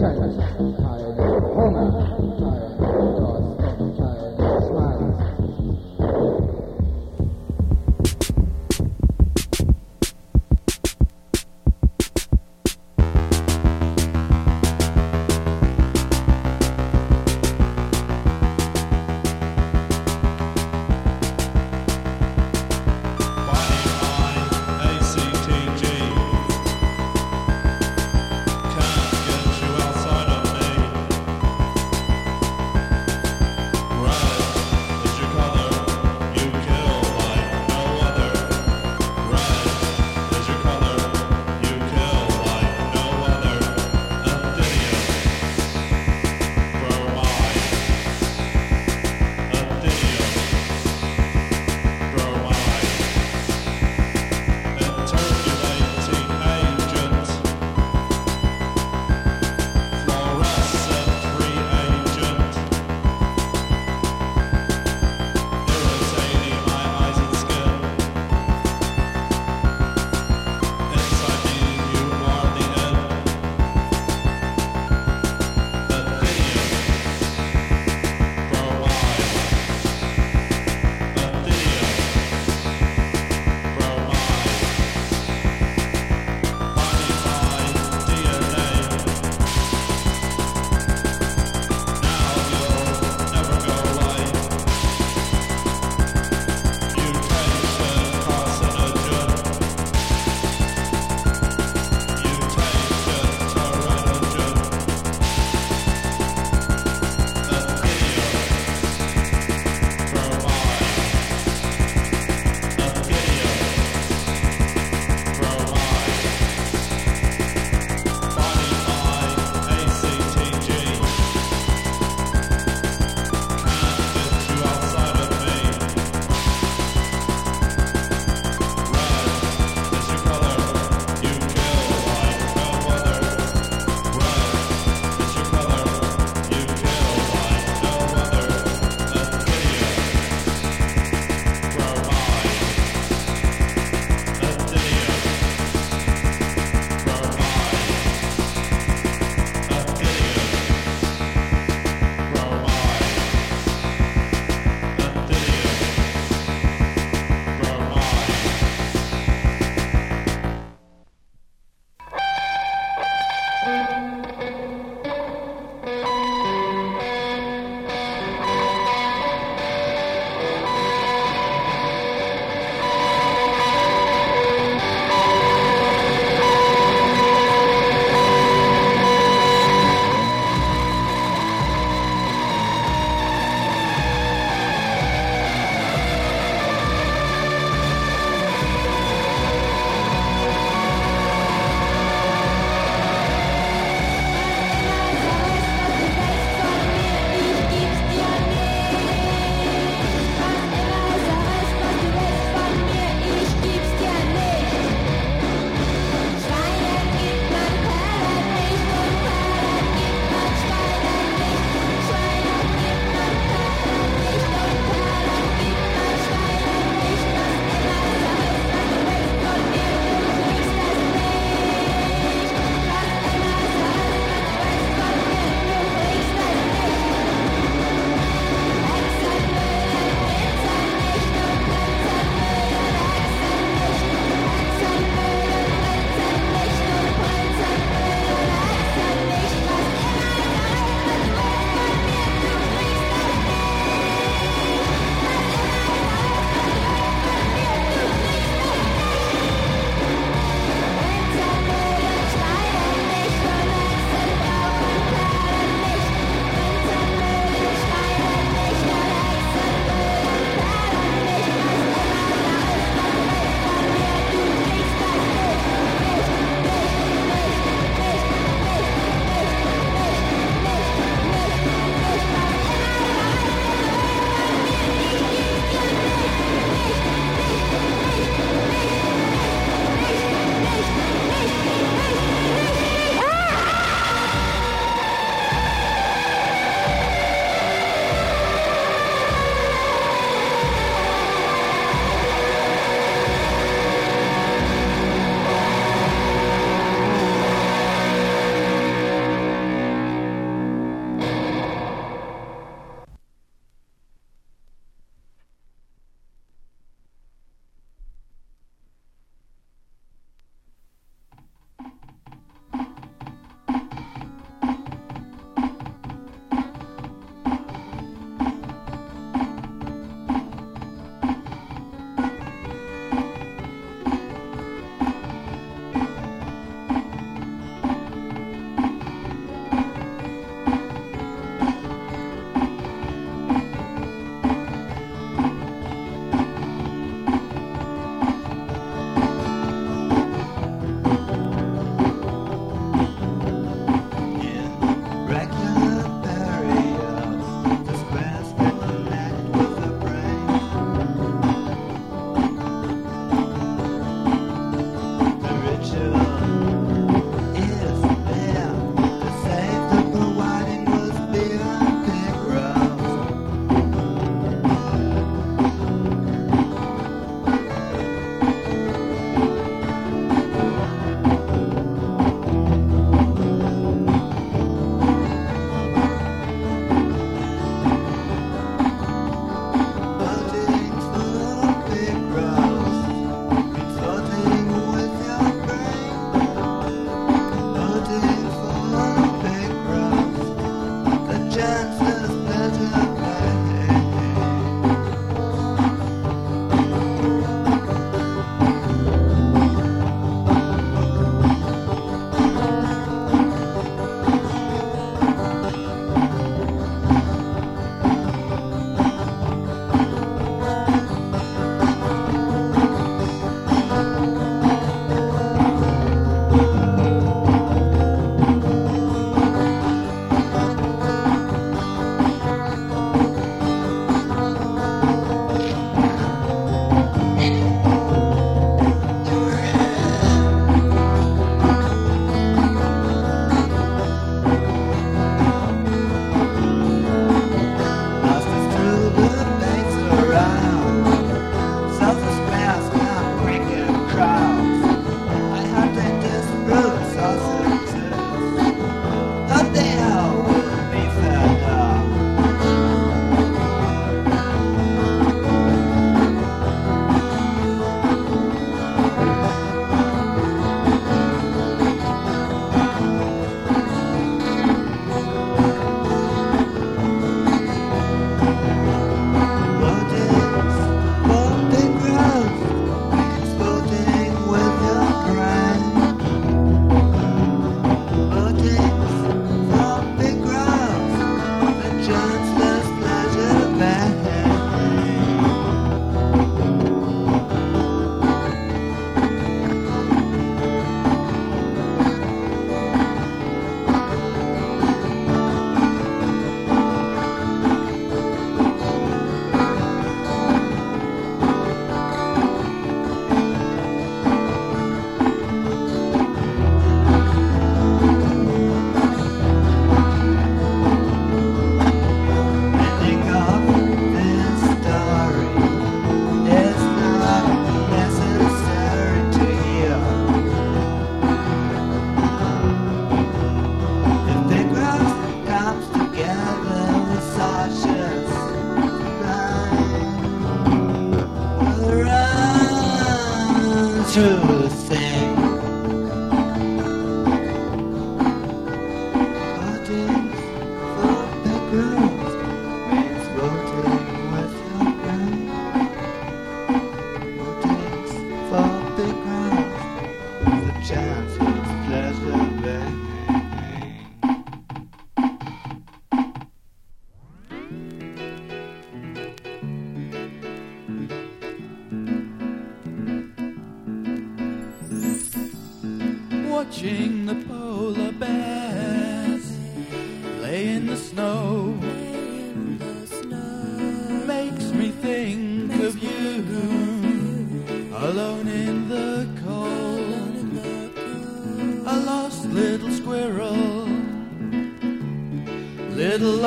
这儿，这儿，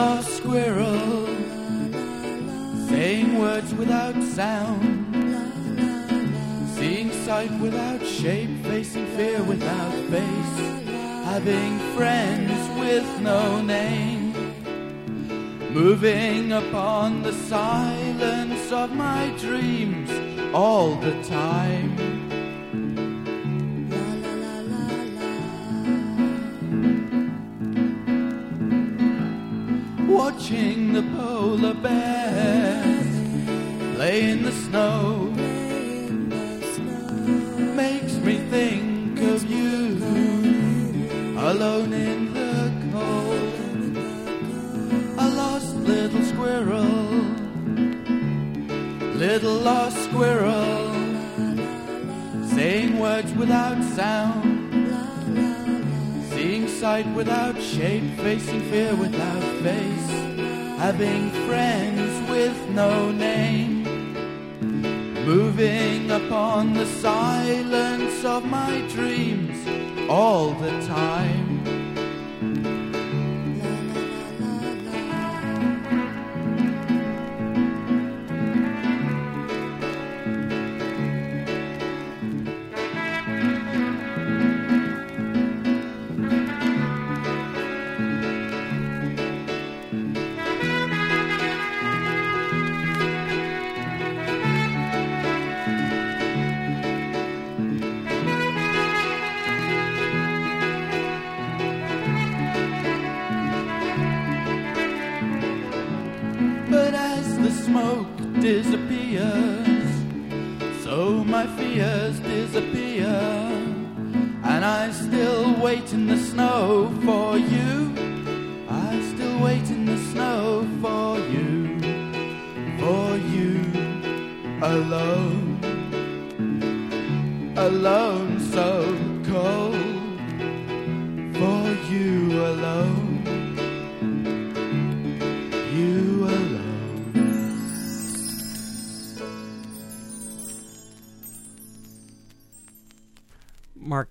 lost squirrel, saying words without sound. Seeing sight without shape, facing fear without face, having friends with no name, moving upon the silence of my dreams all the time. Watching the polar bears lay in the snow makes me think of you alone in the cold. A lost little squirrel, little lost squirrel, saying words without sound, seeing sight without shape, facing fear without face, having friends with no name moving upon the silence of my dreams all the time.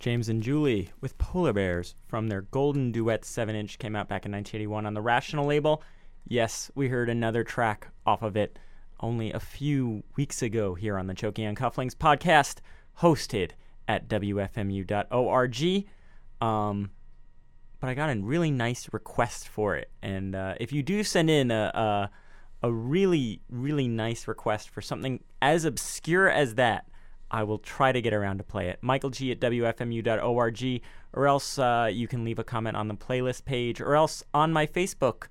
James and Julie with Polar Bears from their Golden Duet 7 inch came out back in 1981 on the Rational label. Yes, we heard another track off of it only a few weeks ago here on the Choking on Cufflinks podcast, hosted at WFMU.org. Um, but I got a really nice request for it. And uh, if you do send in a, a, a really, really nice request for something as obscure as that, I will try to get around to play it. Michael G at WFMU.org, or else uh, you can leave a comment on the playlist page, or else on my Facebook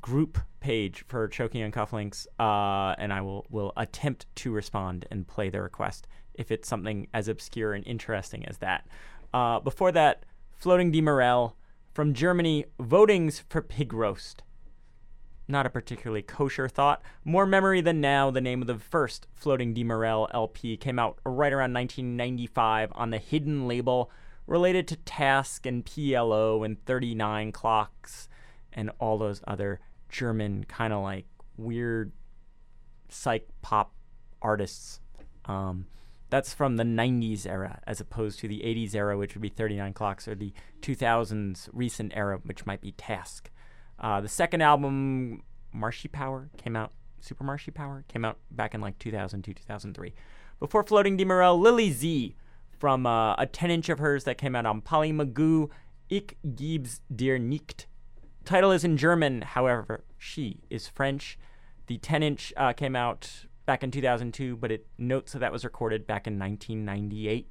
group page for Choking on Cufflinks, uh, and I will, will attempt to respond and play the request if it's something as obscure and interesting as that. Uh, before that, Floating di Morel from Germany, Votings for Pig Roast. Not a particularly kosher thought. More memory than now, the name of the first Floating Morel LP came out right around 1995 on the Hidden label, related to Task and PLO and 39 Clocks and all those other German kind of like weird psych pop artists. Um, that's from the 90s era as opposed to the 80s era, which would be 39 Clocks, or the 2000s recent era, which might be Task. Uh, the second album, Marshy Power, came out. Super Marshy Power came out back in like 2002, 2003. Before Floating di Morel, Lili Z from uh, a 10 inch of hers that came out on Polly Maggoo, Ich gib's dir nicht. Title is in German, however, she is French. The 10 inch uh, came out back in 2002, but it notes that that was recorded back in 1998.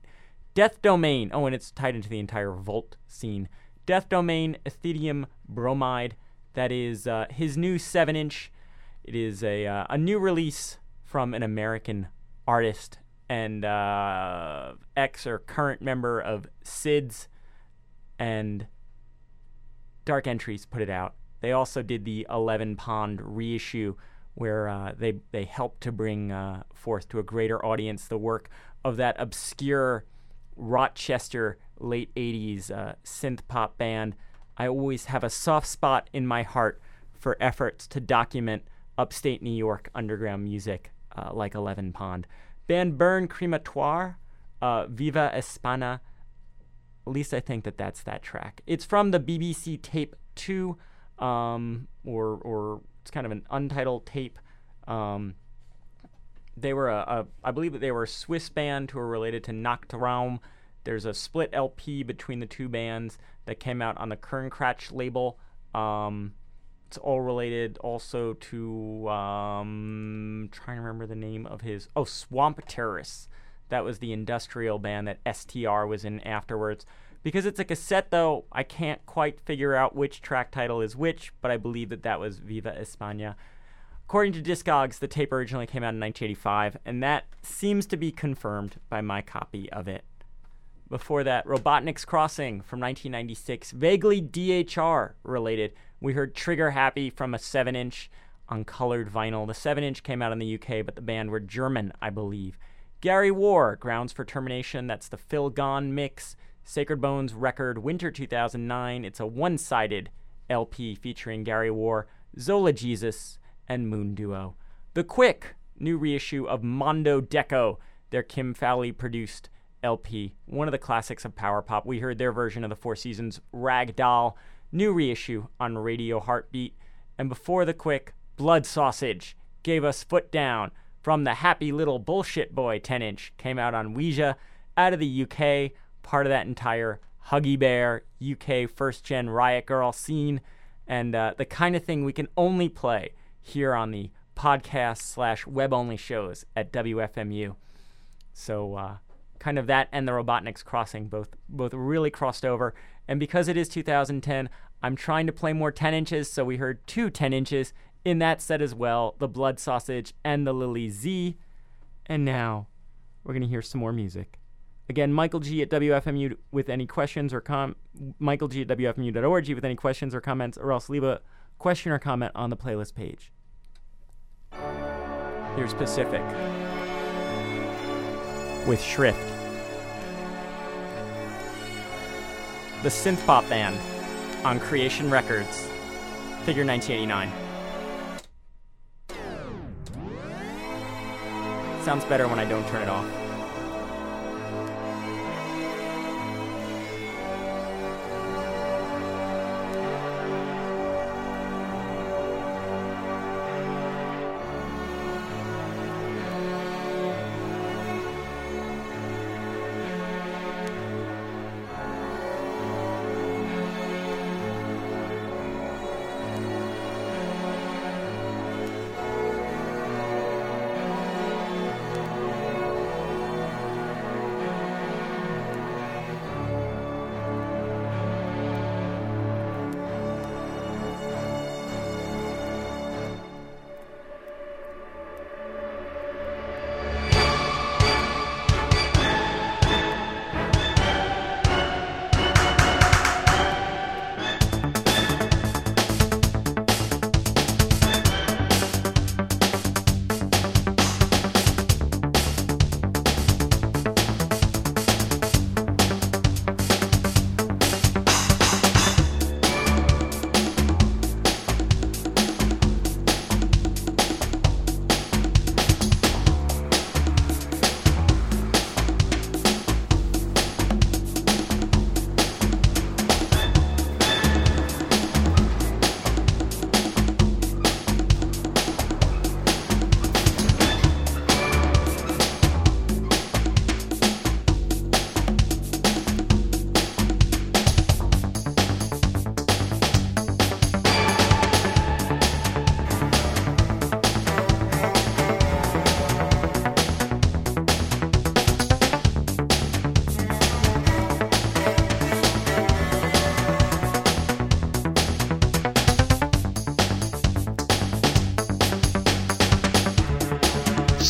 Death Domain. Oh, and it's tied into the entire Volt scene. Death Domain, Ethidium Bromide. That is uh, his new 7 inch. It is a, uh, a new release from an American artist and uh, ex or current member of SIDS and Dark Entries put it out. They also did the 11 Pond reissue where uh, they, they helped to bring uh, forth to a greater audience the work of that obscure Rochester late 80s uh, synth pop band. I always have a soft spot in my heart for efforts to document upstate New York underground music uh, like 11 Pond. Bane Berne Crematoire, uh, Viva Espana. At least I think that that's that track. It's from the BBC tape 2, um, or, or it's kind of an untitled tape. Um, they were a, a, I believe that they were a Swiss band who are related to Nachtraum. There's a split LP between the two bands that came out on the Kernkratsch label. Um, it's all related also to um, trying to remember the name of his oh Swamp Terrorists. That was the industrial band that STR was in afterwards. Because it's a cassette, though, I can't quite figure out which track title is which, but I believe that that was Viva España. According to Discogs, the tape originally came out in 1985, and that seems to be confirmed by my copy of it. Before that, Robotnics Crossing from 1996, vaguely DHR related. We heard Trigger Happy from a 7 inch on colored vinyl. The 7 inch came out in the UK, but the band were German, I believe. Gary War, Grounds for Termination, that's the Phil Gone mix. Sacred Bones record, Winter 2009. It's a one sided LP featuring Gary War, Zola Jesus, and Moon Duo. The Quick, new reissue of Mondo Deco, their Kim Fowley produced LP, one of the classics of power pop. We heard their version of the Four Seasons Rag Doll, new reissue on Radio Heartbeat. And before the Quick, Blood Sausage gave us Foot Down from the Happy Little Bullshit Boy 10 inch, came out on Wiiija out of the UK part of that entire Huggy Bear UK first gen Riot Girl scene, and uh, the kind of thing we can only play here on the podcast slash web only shows at WFMU. So, uh, kind of that and the Robotnics Crossing both both really crossed over. And because it is 2010, I'm trying to play more 10 inches, so we heard two 10 inches in that set as well the Blood Sausage and the Lili Z. And now we're going to hear some more music. Again, Michael G at WFMU with any questions or com Michael G at WFMU.org with any questions or comments, or else leave a question or comment on the playlist page. Here's Pacific with Shrift. The synth pop band on Creation Records, figure 1989. Sounds better when I don't turn it off.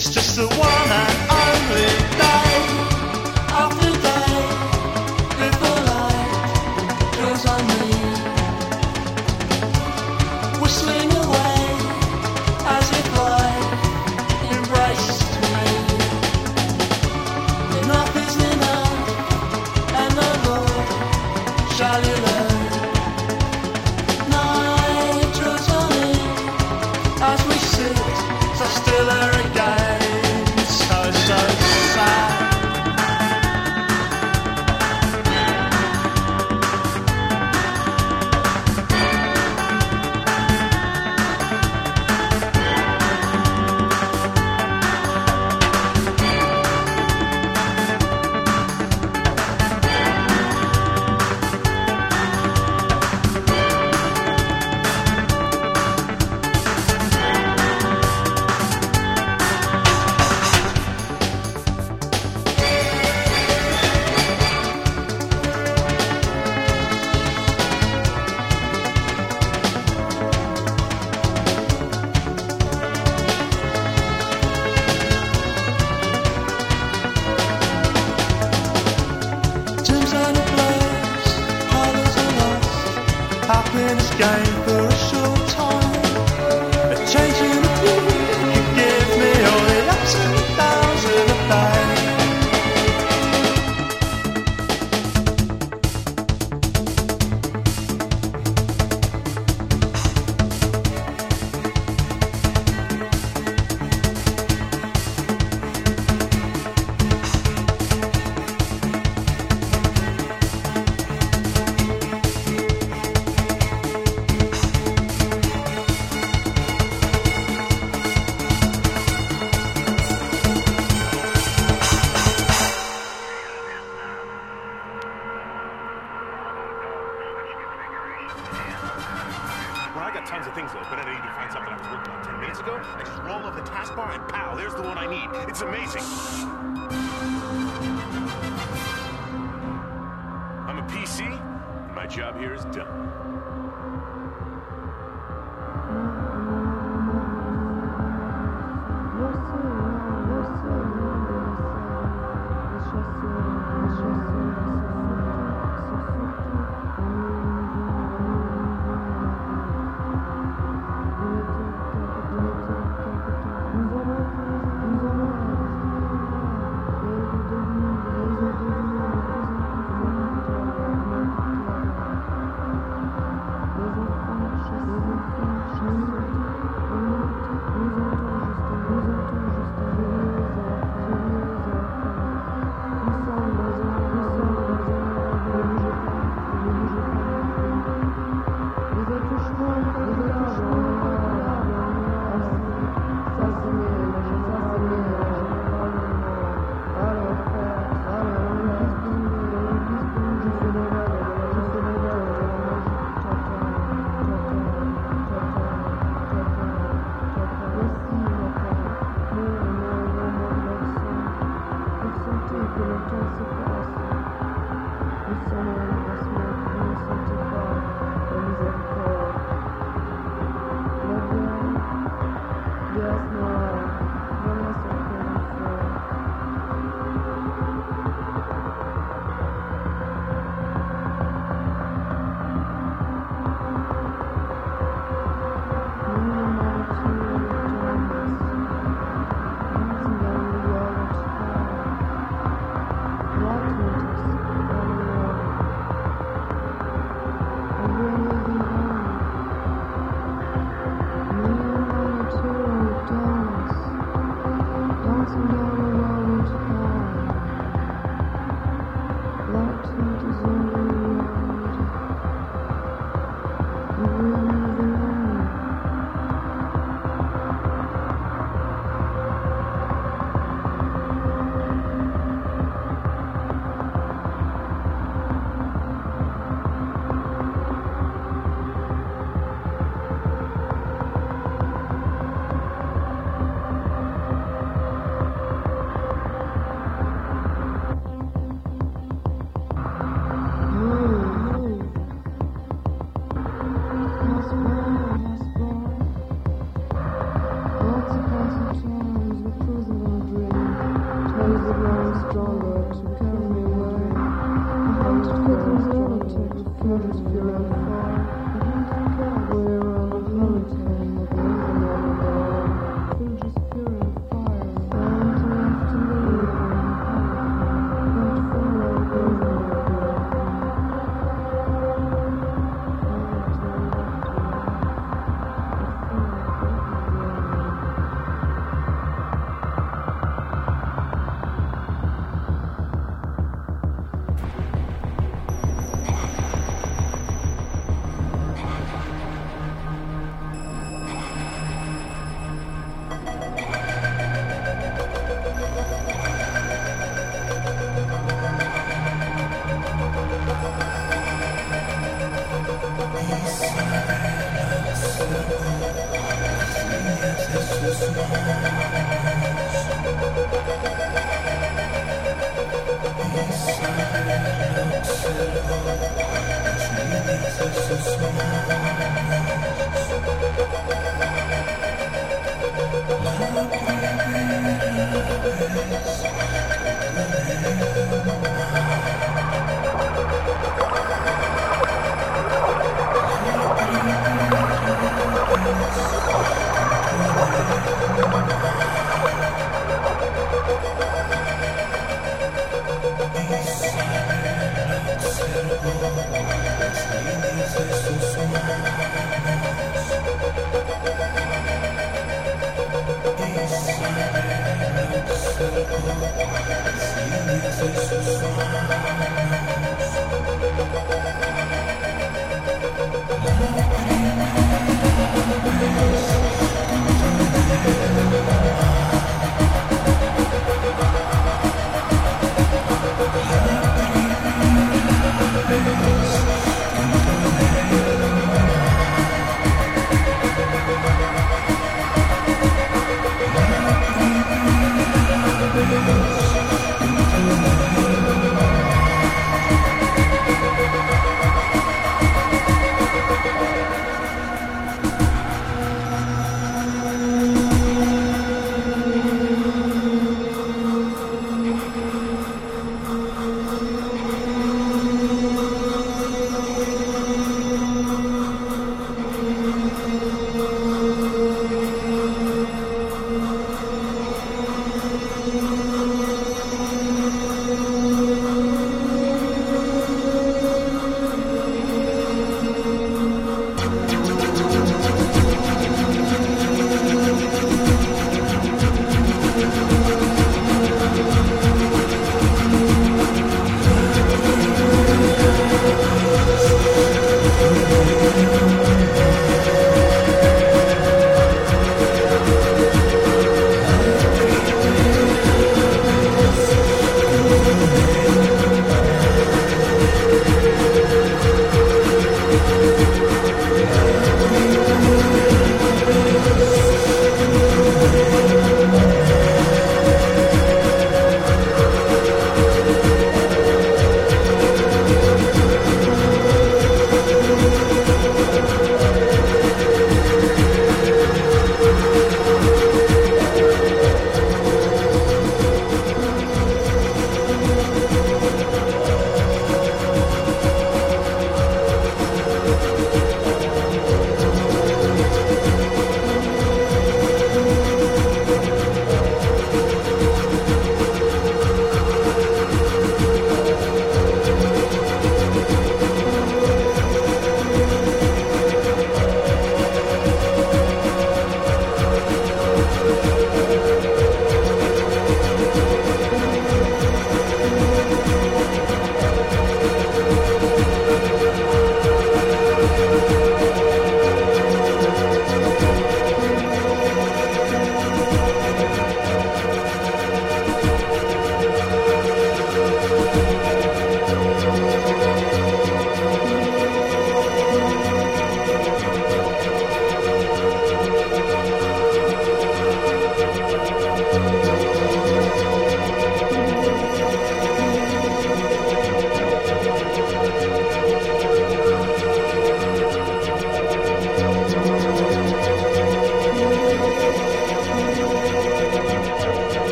it's just the one